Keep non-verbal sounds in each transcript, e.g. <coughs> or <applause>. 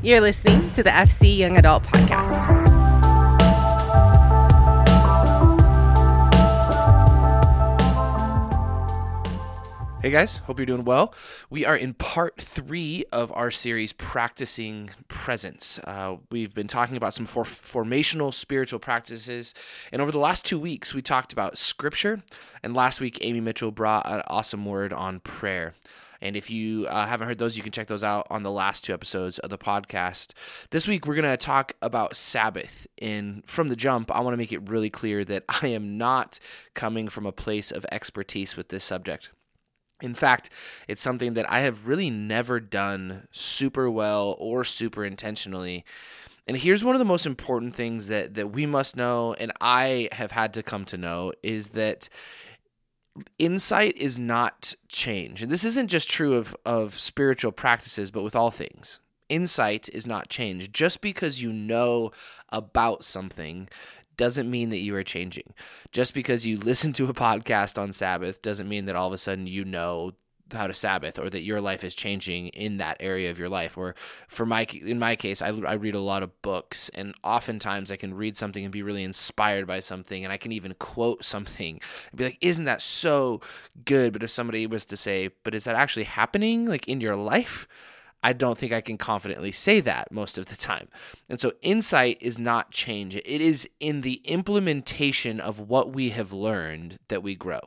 You're listening to the FC Young Adult Podcast. Hey guys, hope you're doing well. We are in part three of our series, Practicing Presence. Uh, we've been talking about some for- formational spiritual practices, and over the last two weeks, we talked about scripture, and last week, Amy Mitchell brought an awesome word on prayer. And if you uh, haven't heard those, you can check those out on the last two episodes of the podcast. This week, we're going to talk about Sabbath. And from the jump, I want to make it really clear that <laughs> I am not coming from a place of expertise with this subject. In fact, it's something that I have really never done super well or super intentionally. And here's one of the most important things that that we must know and I have had to come to know is that insight is not change. And this isn't just true of of spiritual practices but with all things. Insight is not change. Just because you know about something doesn't mean that you are changing. Just because you <laughs> listen to a podcast on Sabbath doesn't mean that all of a sudden you know how to Sabbath or that your life is changing in that area of your life. Or for my in my case, I, I read a lot of books, and oftentimes I can read something and be really inspired by something, and I can even quote something and be like, "Isn't that so good?" But if somebody was to say, "But is that actually happening like in your life?" I don't think I can confidently say that most of the time. And so insight is not change. It is in the implementation of what we have learned that we grow.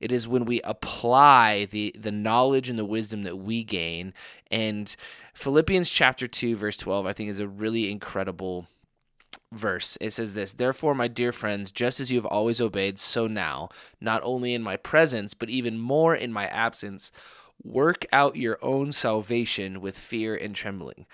It is when we apply the the knowledge and the wisdom that we gain. And Philippians chapter 2 verse 12 I think is a really incredible verse. It says this, Therefore, my dear friends, just as you have always obeyed, so now, not only in my presence, but even more in my absence, Work out your own salvation with fear and trembling.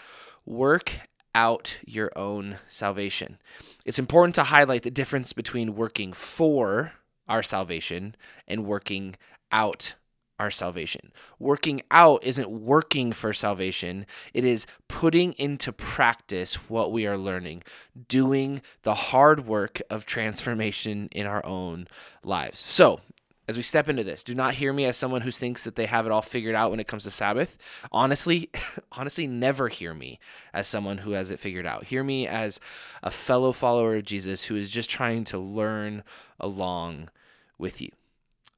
Work out your own salvation. It's important to highlight the difference between working for our salvation and working out our salvation. Working out isn't working for salvation, it is putting into practice what we are learning, doing the hard work of transformation in our own lives. So, as we step into this, do not hear me as someone who thinks that they have it all figured out when it comes to Sabbath. Honestly, <laughs> honestly, never hear me as someone who has it figured out. Hear me as a fellow follower of Jesus who is just trying to learn along with you.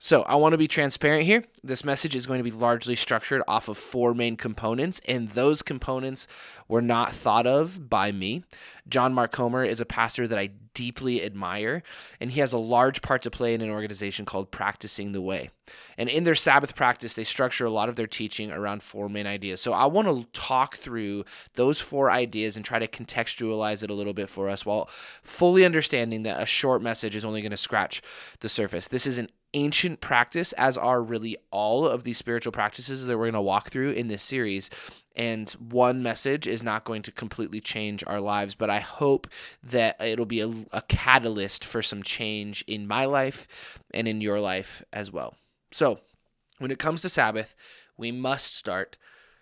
So, I want to be transparent here. This message is going to be largely structured off of four main components, and those components were not thought of by me. John Mark Comer is a pastor that I deeply admire, and he has a large part to play in an organization called Practicing the Way. And in their Sabbath practice, they structure a lot of their teaching around four main ideas. So, I want to talk through those four ideas and try to contextualize it a little bit for us while fully understanding that a short message is only going to scratch the surface. This is an ancient practice, as are really all of these spiritual practices that we're going to walk through in this series. And one message is not going to completely change our lives, but I hope that it'll be a, a catalyst for some change in my life and in your life as well. So, when it comes to Sabbath, we must start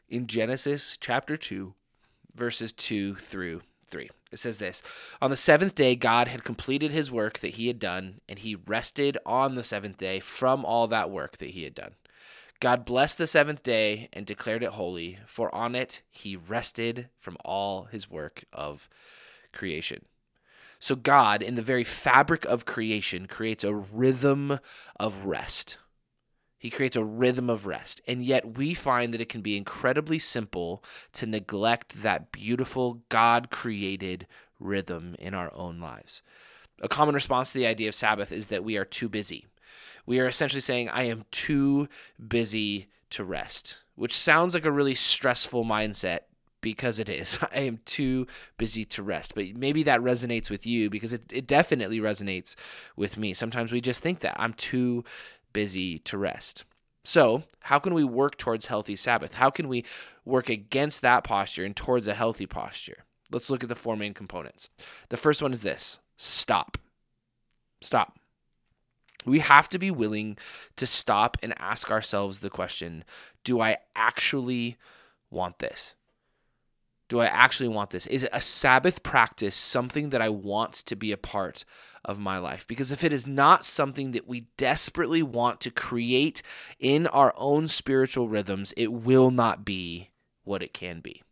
in Genesis chapter 2, verses 2 through 3. It says this On the seventh day, God had completed his work that he had done, and he rested on the seventh day from all that work that he had done. God blessed the seventh day and declared it holy, for on it he rested from all his work of creation. So, God, in the very fabric of creation, creates a rhythm of rest. He creates a rhythm of rest. And yet we find that it can be incredibly simple to neglect that beautiful God created rhythm in our own lives. A common response to the idea of Sabbath is that we are too busy. We are essentially saying, I am too busy to rest, which sounds like a really stressful mindset because it is. <laughs> I am too busy to rest. But maybe that resonates with you because it, it definitely resonates with me. Sometimes we just think that I'm too busy to rest. So, how can we work towards healthy Sabbath? How can we work against that posture and towards a healthy posture? Let's look at the four main components. The first one is this stop. Stop. We have to be willing to stop and ask ourselves the question Do I actually want this? Do I actually want this? Is a Sabbath practice something that I want to be a part of my life? Because if it is not something that we desperately want to create in our own spiritual rhythms, it will not be what it can be.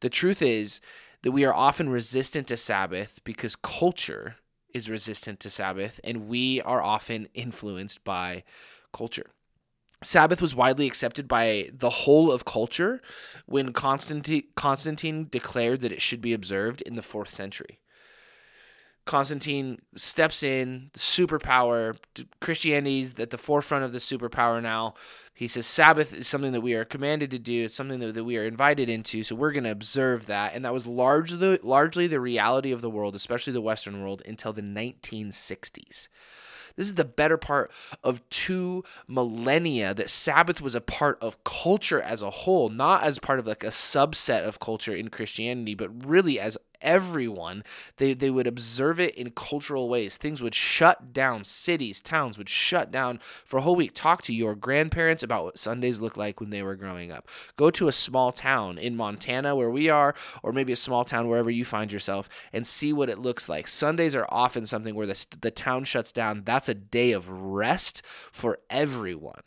The truth is that we are often resistant to Sabbath because culture is resistant to Sabbath, and we are often influenced by culture. Sabbath was widely accepted by the whole of culture when Constantine, declared that it should be observed in the fourth century. Constantine steps in, the superpower. Christianity's at the forefront of the superpower now. He says Sabbath is something that we are commanded to do. It's something that, that we are invited into. So we're going to observe that. And that was largely, largely the reality of the world, especially the Western world, until the 1960s. This is the better part of two millennia that Sabbath was a part of culture as a whole, not as part of like a subset of culture in Christianity, but really as everyone. They, they would observe it in cultural ways. Things would shut down. Cities, towns would shut down for a whole week. Talk to your grandparents about what Sundays looked like when they were growing up. Go to a small town in Montana where we are, or maybe a small town wherever you find yourself, and see what it looks like. Sundays are often something where the, the town shuts down. That's a day of rest for everyone.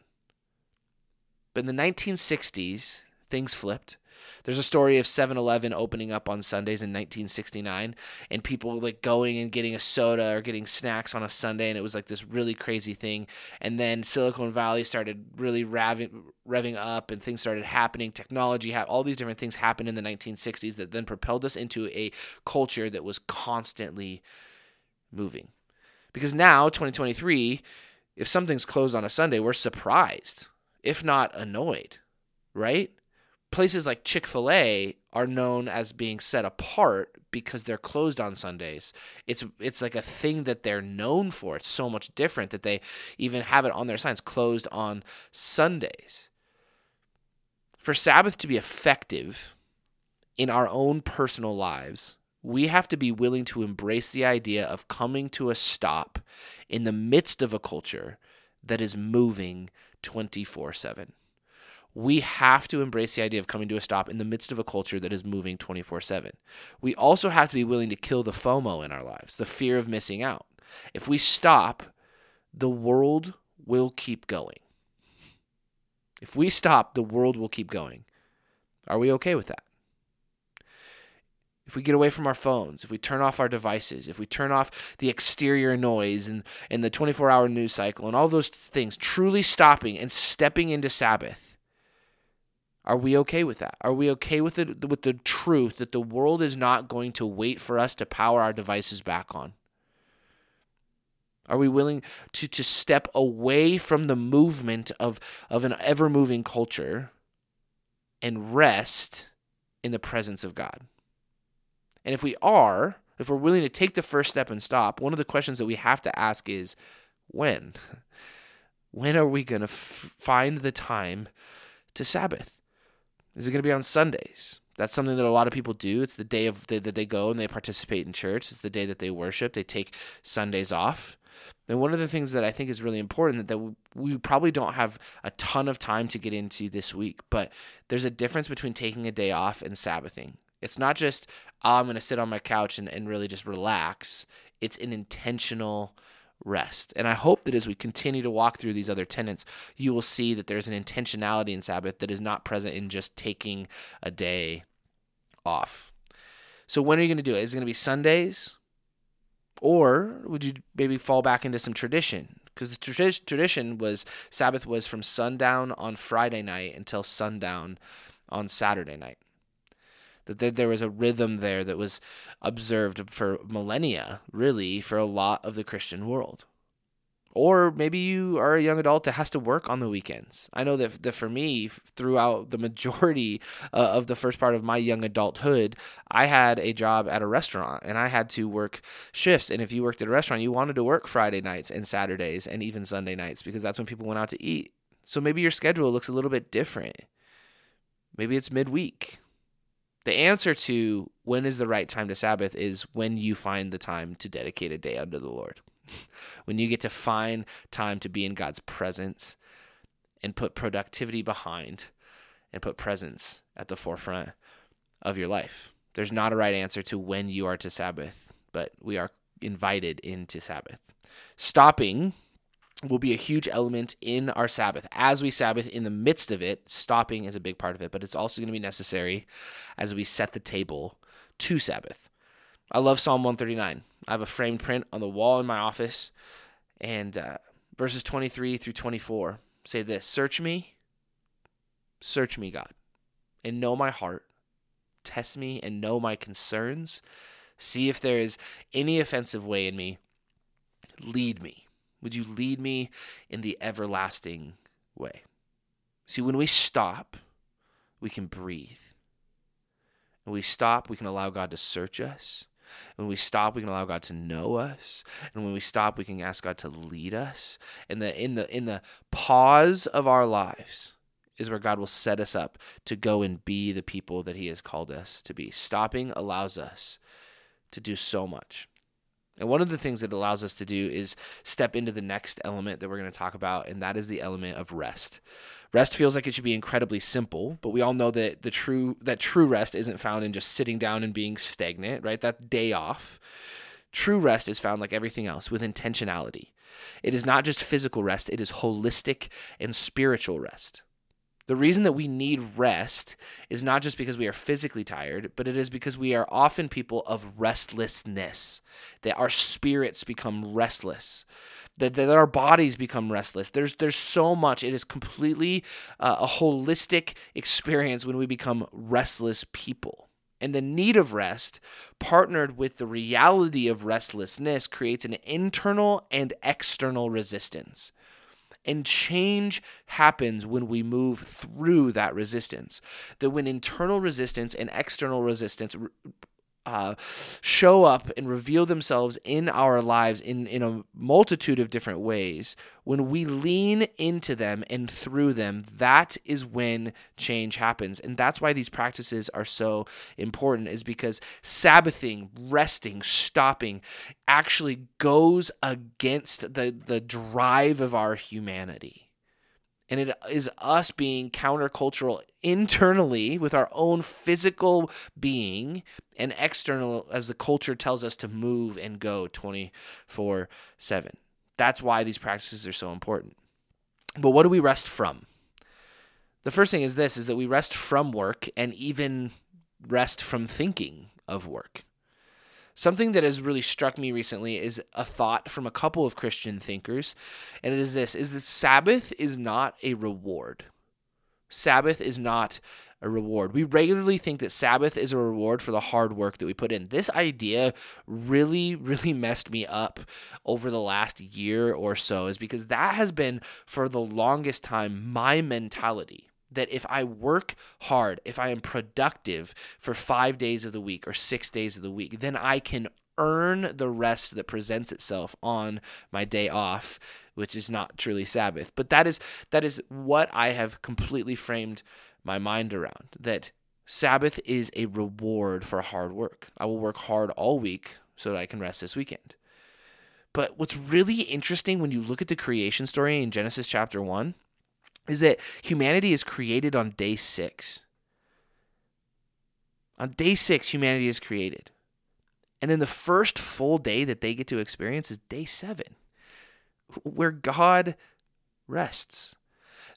But in the 1960s, things flipped. There's a story of 7-Eleven opening up on Sundays in 1969 and people like going and getting a soda or getting snacks on a Sunday and it was like this really crazy thing. And then Silicon Valley started really revving, revving up and things started happening. Technology, all these different things happened in the 1960s that then propelled us into a culture that was constantly moving. Because now, 2023, if something's closed on a Sunday, we're surprised, if not annoyed, right? Places like Chick fil A are known as being set apart because they're closed on Sundays. It's it's like a thing that they're known for. It's so much different that they even have it on their signs closed on Sundays. For Sabbath to be effective in our own personal lives, we have to be willing to embrace the idea of coming to a stop in the midst of a culture that is moving 24 7 we have to embrace the idea of coming to a stop in the midst of a culture that is moving 24 7. We also have to be willing to kill the FOMO in our lives, the fear of missing out. If we stop, the world will keep going. If we stop, the world will keep going. Are we okay with that? If we get away from our phones, if we turn off our devices, if we turn off the exterior noise and, and the 24 hour news cycle and all those things, truly stopping and stepping into Sabbath, are we okay with that? Are we okay with it with the truth that the world is not going to wait for us to power our devices back on? Are we willing to, to step away from the movement of, of an ever moving culture and rest in the presence of God? And if we are, if we're willing to take the first step and stop, one of the questions that we have to ask is when? <laughs> When are we going to f- find the time to Sabbath? Is it going to be on Sundays? That's something that a lot of people do. It's the day of the, that they go and they participate in church. It's the day that they worship. They take Sundays off. And one of the things that I think is really important that, that we probably don't have a ton of time to get into this week, but there's a difference between taking a day off and Sabbathing. It's not just, oh, I'm going to sit on my couch and, and really just relax. It's an intentional rest. And I hope that as we continue to walk through these other tenets, you will see that there's an intentionality in Sabbath that is not present in just taking a day off. So when are you going to do it? Is it going to be Sundays? Or would you maybe fall back into some tradition? Because the tradition was Sabbath was from sundown on Friday night until sundown on Saturday night that there was a rhythm there that was observed for millennia, really, for a lot of the Christian world. Or maybe you are a young adult that has to work on the weekends. I know that, that for me, throughout the majority uh, of the first part of my young adulthood, I had a job at a restaurant and I had to work shifts. And if you worked at a restaurant, you wanted to work Friday nights and Saturdays and even Sunday nights because that's when people went out to eat. So maybe your schedule looks a little bit different. Maybe it's midweek the answer to when is the right time to Sabbath is when you find the time to dedicate a day unto the Lord. <laughs> when you get to find time to be in God's presence and put productivity behind and put presence at the forefront of your life. There's not a right answer to when you are to Sabbath, but we are invited into Sabbath. Stopping will be a huge element in our Sabbath. As we Sabbath in the midst of it, stopping is a big part of it, but it's also going to be necessary as we set the table to Sabbath. I love Psalm 139. I have a framed print on the wall in my office, and uh, verses 23 through 24 say this Search me, search me, God, and know my heart. Test me and know my concerns. See if there is any offensive way in me. Lead me would you lead me in the everlasting way? See, when we stop, we can breathe. When we stop, we can allow God to search us. When we stop, we can allow God to know us. And when we stop, we can ask God to lead us. And the in the in the pause of our lives is where God will set us up to go and be the people that He has called us to be. Stopping allows us to do so much. And one of the things that allows us to do is step into the next element that we're going to talk about, and that is the element of rest. Rest feels like it should be incredibly simple, but we all know that the true that true rest isn't found in just sitting down and being stagnant, right? That day off. True rest is found like everything else with intentionality. It is not just physical rest, it is holistic and spiritual rest. The reason that we need rest is not just because we are physically tired, but it is because we are often people of restlessness, that our spirits become restless. That, that our bodies become restless. There's there's so much. It is completely uh, a holistic experience when we become restless people. And the need of rest, partnered with the reality of restlessness, creates an internal and external resistance. And change happens when we move through that resistance. That when internal resistance and external resistance uh, show up and reveal themselves in our lives in, in a multitude of different ways, when we lean into them and through them, that is when change happens. And that's why these practices are so important, is because Sabbathing, resting, stopping actually goes against the, the drive of our humanity. And it is us being countercultural internally with our own physical being and external as the culture tells us to move and go 24 7. That's why these practices are so important. But what do we rest from? The first thing is this is that we rest from work and even rest from thinking of work. Something that has really struck me recently is a thought from a couple of Christian thinkers, and it is this is that Sabbath is not a reward. Sabbath is not a reward. We regularly think that Sabbath is a reward for the hard work that we put in. This idea really, really <laughs> messed me up over the last year or so, is because that has been for the longest time my mentality that if I work hard, if I am productive for five days of the week or six days of the week, then I can earn the rest that presents itself on my day off, which is not truly Sabbath. But that is that is what I have completely framed my mind around. That Sabbath is a reward for hard work. I will work hard all week so that I can rest this weekend. But what's really interesting when you look at the creation story in Genesis chapter 1 is that humanity is created on day six. On day six, humanity is created. And then the first full day that they get to experience is day seven, where God rests.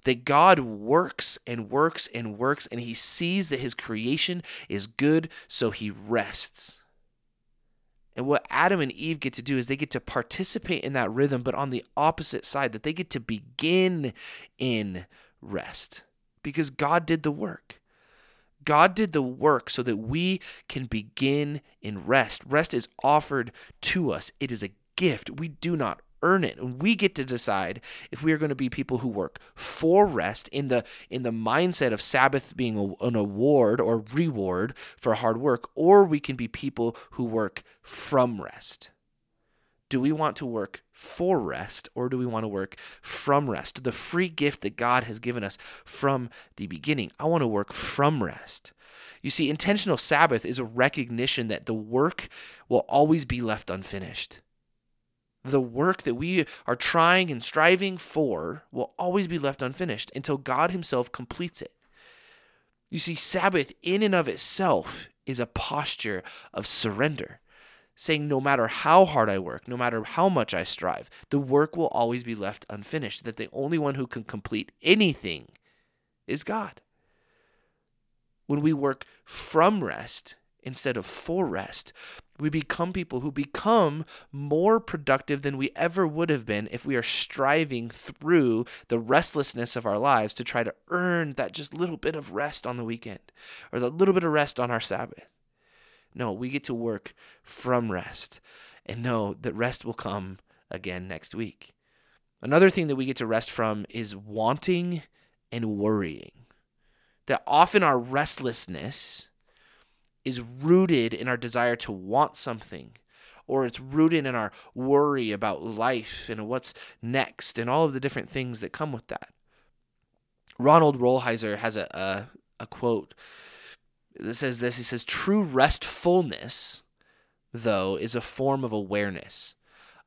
That God works and works and works, and he sees that his creation is good, so he rests. And what Adam and Eve get to do is they get to participate in that rhythm, but on the opposite side, that they get to begin in rest because God did the work. God did the work so that we can begin in rest. Rest is offered to us, it is a gift. We do not earn it. And we get to decide if we are going to be people who work for rest in the in the mindset of Sabbath being a, an award or reward for hard work, or we can be people who work from rest. Do we want to work for rest or do we want to work from rest? The free gift that God has given us from the beginning. I want to work from rest. You see, intentional Sabbath is a recognition that the work will always be left unfinished the work that we are trying and striving for will always be left unfinished until God Himself completes it. You see, Sabbath in and of itself is a posture of surrender. saying no matter how hard I work, no matter how much I strive, the work will always be left unfinished, that the only one who can complete anything is God. When we work from rest instead of for rest, we become people who become more productive than we ever would have been if we are striving through the restlessness of our lives to try to earn that just little bit of rest on the weekend or the little bit of rest on our Sabbath. No, we get to work from rest and know that rest will come again next week. Another thing that we get to rest from is wanting and worrying. That often our restlessness is rooted in our desire to want something, or it's rooted in our worry about life and what's next and all of the different things that come with that. Ronald Rolheiser has a, a, a quote that says this He says, True restfulness, though, is a form of awareness,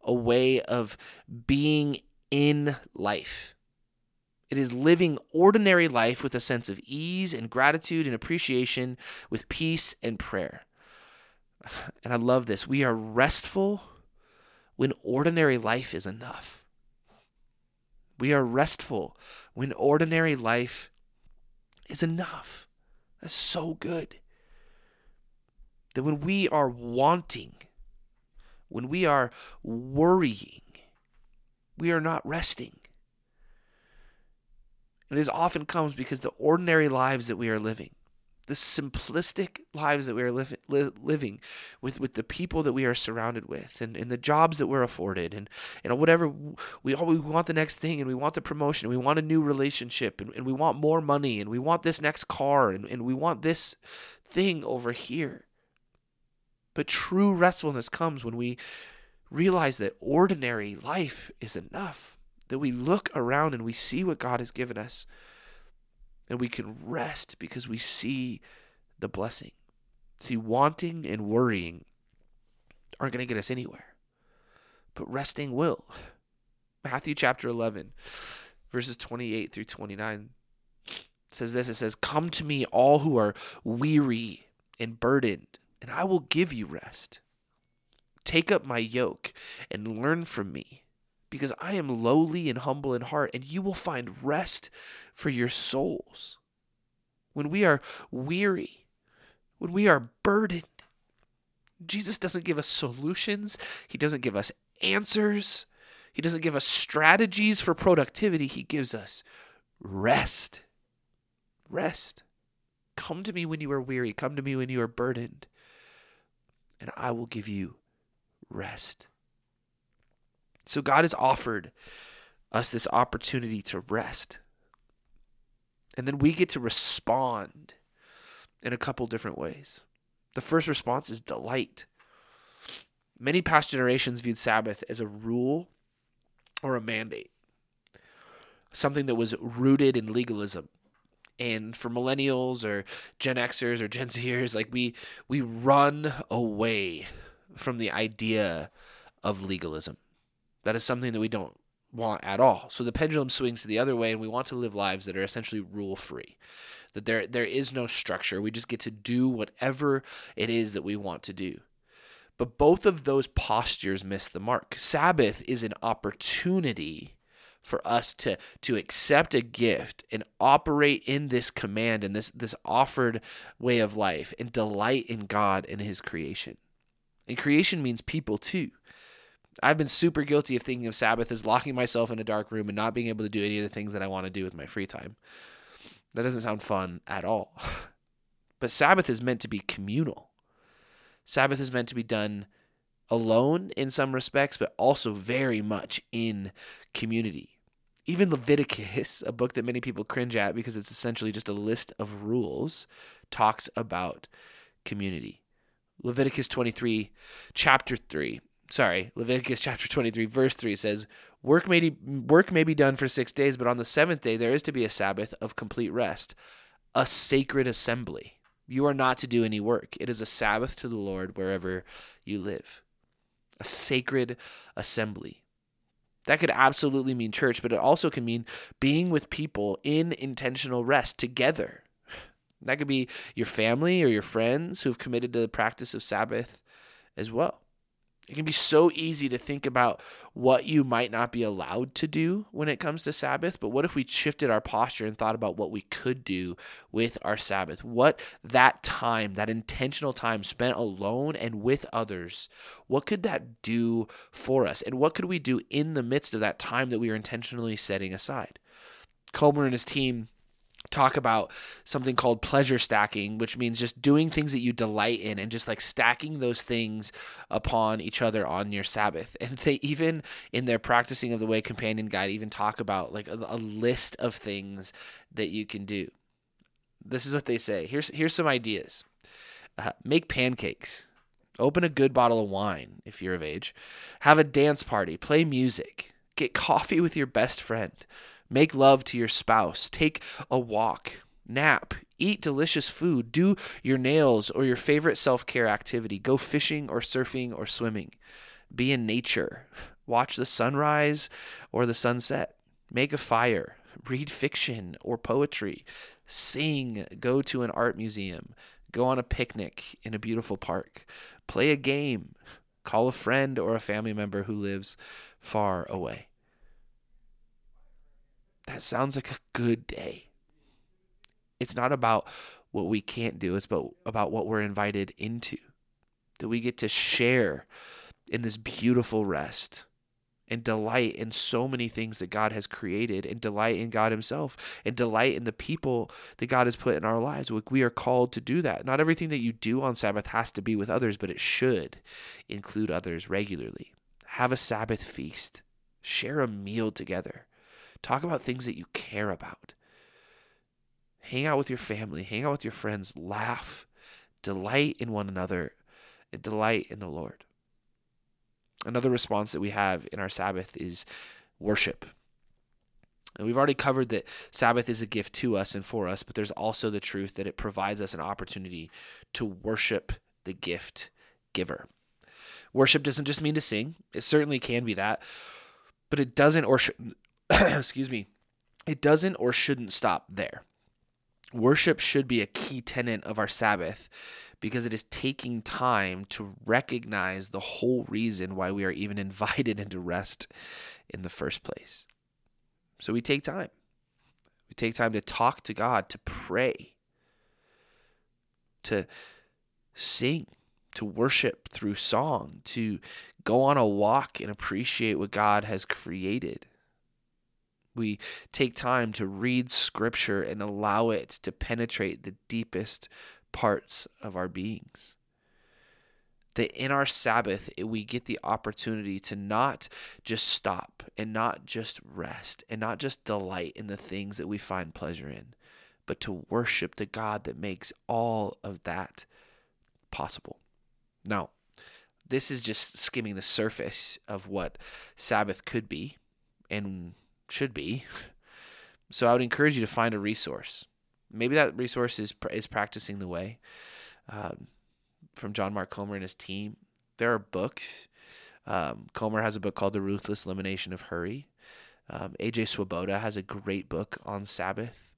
a way of being in life. It is living ordinary life with a sense of ease and gratitude and appreciation, with peace and prayer. <sighs> And I love this. We are restful when ordinary life is enough. We are restful when ordinary life is enough. That's so good. That when we are wanting, when we are worrying, we are not resting. And often comes because the ordinary lives that we are living, the simplistic lives that we are li- li- living with, with the people that we are surrounded with and, and the jobs that we're afforded and know whatever we we want the next thing and we want the promotion and we want a new relationship and, and we want more money and we want this next car and, and we want this thing over here. But true restfulness comes when we realize that ordinary life is enough that we look around and we see what God has given us and we can rest because we see the blessing. See, wanting and worrying aren't going to get us anywhere, but resting will. Matthew chapter 11, verses 28 through 29 says this it says, Come to me, all who are weary and burdened, and I will give you rest. Take up my yoke and learn from me because I am lowly and humble in heart, and you will find rest for your souls. When we are weary, when we are burdened, Jesus doesn't give us solutions, He doesn't give us answers, He doesn't give us strategies for productivity. He gives us rest. Rest. Come to me when you are weary, come to me when you are burdened, and I will give you rest. So God has offered us this opportunity to rest. And then we get to respond in a couple different ways. The first response is delight. Many past generations viewed Sabbath as a rule or a mandate, something that was rooted in legalism. And for millennials or Gen Xers or Gen Zers, like we we run away from the idea of legalism. That is something that we don't want at all. So the pendulum swings the other way, and we want to live lives that are essentially rule free. That there there is no structure. We just get to do whatever it is that we want to do. But both of those postures miss the mark. Sabbath is an opportunity for us to to accept a gift and operate in this command and this this offered way of life and delight in God and his creation. And creation means people too. I've been super guilty of thinking of Sabbath as locking myself in a dark room and not being able to do any of the things that I want to do with my free time. That doesn't sound fun at all. <laughs> But Sabbath is meant to be communal. Sabbath is meant to be done alone in some respects, but also very much in community. Even Leviticus, a book that many people cringe at because it's essentially just a list of rules, talks about community. Leviticus 23, chapter 3 sorry, Leviticus chapter 23, verse 3 says, work may, be, work may be done for six days, but on the seventh day there is to be a Sabbath of complete rest, a sacred assembly. You are not to do any work. It is a Sabbath to the Lord wherever you live. A sacred assembly. That could absolutely mean church, but it also can mean being with people in intentional rest together. That could be your family or your friends who've committed to the practice of Sabbath as well. It can be so easy to think about what you might not be allowed to do when it comes to Sabbath, but what if we shifted our posture and thought about what we could do with our Sabbath? What that time, that intentional time spent alone and with others, what could that do for us? And what could we do in the midst of that time that we are intentionally setting aside? Comer and his team talk about something called pleasure stacking, which means just doing things that you delight in and just like stacking those things upon each other on your Sabbath. <laughs> And they even in their practicing of the way companion guide even talk about like a, a list of things that you can do. This is what they say. Here's here's some ideas. Uh, make pancakes. Open a good bottle of wine if you're of age. Have a dance party. Play music. Get coffee with your best friend Make love to your spouse. Take a walk. Nap. Eat delicious food. Do your nails or your favorite self care activity. Go fishing or surfing or swimming. Be in nature. Watch the sunrise or the sunset. Make a fire. Read fiction or poetry. Sing. Go to an art museum. Go on a picnic in a beautiful park. Play a game. Call a friend or a family member who lives far away. That sounds like a good day. It's not about what we can't do, it's about, about what we're invited into. That we get to share in this beautiful rest and delight in so many things that God has created and delight in God Himself and delight in the people that God has put in our lives. We are called to do that. Not everything that you do on Sabbath has to be with others, but it should include others regularly. Have a Sabbath feast, share a meal together. Talk about things that you care about. Hang out with your family, hang out with your friends, laugh, delight in one another, and delight in the Lord. Another response that we have in our Sabbath is worship. And we've already covered that Sabbath is a gift to us and for us, but there's also the truth that it provides us an opportunity to worship the gift giver. Worship doesn't just mean to sing, it certainly can be that, but it doesn't or should, <coughs> excuse me, it doesn't or shouldn't stop there. Worship should be a key tenet of our Sabbath because it is taking time to recognize the whole reason why we are even <laughs> invited into rest in the first place. So we take time. We take time to talk to God, to pray, to sing, to worship through song, to go on a walk and appreciate what God has created. We take time to read scripture and allow it to penetrate the deepest parts of our beings. That in our Sabbath, we get the opportunity to not just stop and not just rest and not just delight in the things that we find pleasure in, but to worship the God that makes all of that possible. Now, this is just skimming the surface of what Sabbath could be and should be. So I would encourage you to find a resource. Maybe that resource is is practicing the way um, from John Mark Comer and his team. There are books. Um, Comer has a book called The Ruthless Elimination of Hurry. Um, AJ Swoboda has a great book on Sabbath.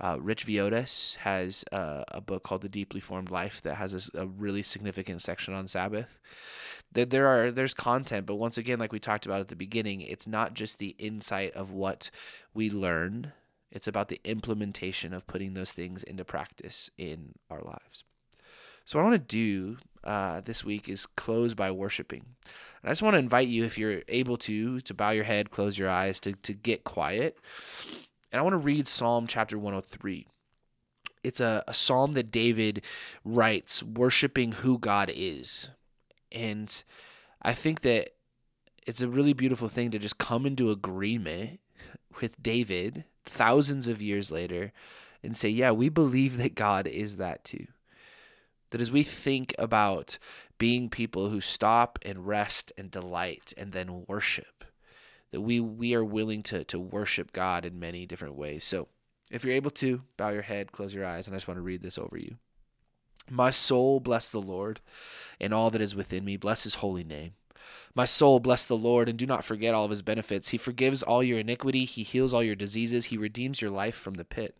Uh, Rich Villodas has uh, a book called The Deeply Formed Life that has a, a really significant section on Sabbath there, there are there's content but once again like we talked about at the beginning it's not just the insight of what we learn. It's about the implementation of putting those things into practice in our lives. So what i want to do uh, this week is close by worshiping. And i just want to invite you if you're able to to bow your head close your eyes to, to get quiet. And i want to read psalm chapter 103 it's a, a psalm that david writes worshiping who god is and I think that it's a really beautiful thing to just come into agreement with David thousands of years later and say, yeah, we believe that God is that too. That as we think about being people who stop and rest and delight and then worship, that we we are willing to to worship God in many different ways. So if you're able to, bow your head, close your eyes, and I just want to read this over you. My soul bless the Lord, and all that is within me bless his holy name. My soul bless the Lord, and do not forget all of his benefits. He forgives all your iniquity, he heals all your diseases, he redeems your life from the pit.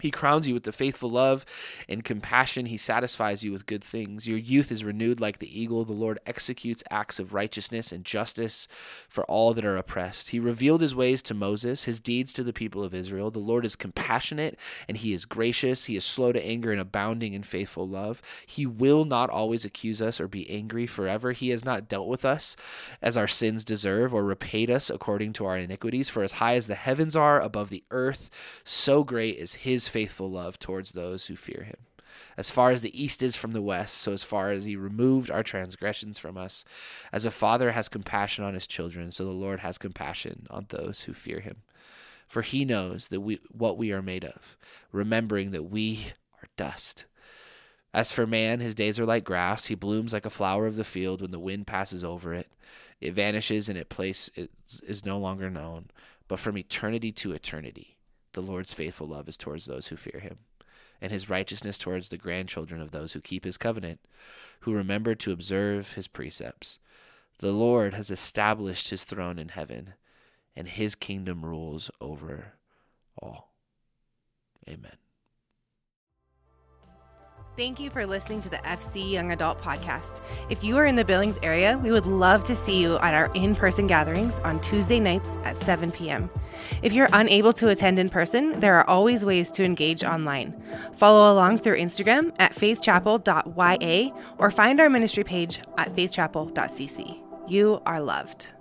He crowns you with the faithful love and compassion. He satisfies you with good things. Your youth is renewed like the eagle. The Lord executes acts of righteousness and justice for all that are oppressed. He revealed his ways to Moses, his deeds to the people of Israel. The Lord is compassionate and he is gracious. He is slow to anger and abounding in faithful love. He will not always accuse us or be angry forever. He has not dealt with us as our sins deserve or repaid us according to our iniquities. For as high as the heavens are above the earth, so great is faithful love towards those who fear him. As far as the east is from the west, so as far as he removed our transgressions from us. As a father has compassion on his children, so the Lord has compassion on those who fear him. For he knows that we what we are made of, remembering that we are dust. As for man, his days are like grass. He blooms like a flower of the field when the wind passes over it. It vanishes and its place is no longer known. But from eternity to eternity, the Lord's faithful love is towards those who fear him, and his righteousness towards the grandchildren of those who keep his covenant, who remember to observe his precepts. The Lord has established his throne in heaven, and his kingdom rules over all. Amen. Thank you for listening to the FC Young Adult Podcast. If you are in the Billings area, we would love to see you at our in person gatherings on Tuesday nights at 7 p.m. If you're unable to attend in person, there are always ways to engage online. Follow along through Instagram at faithchapel.ya or find our ministry page at faithchapel.cc. You are loved.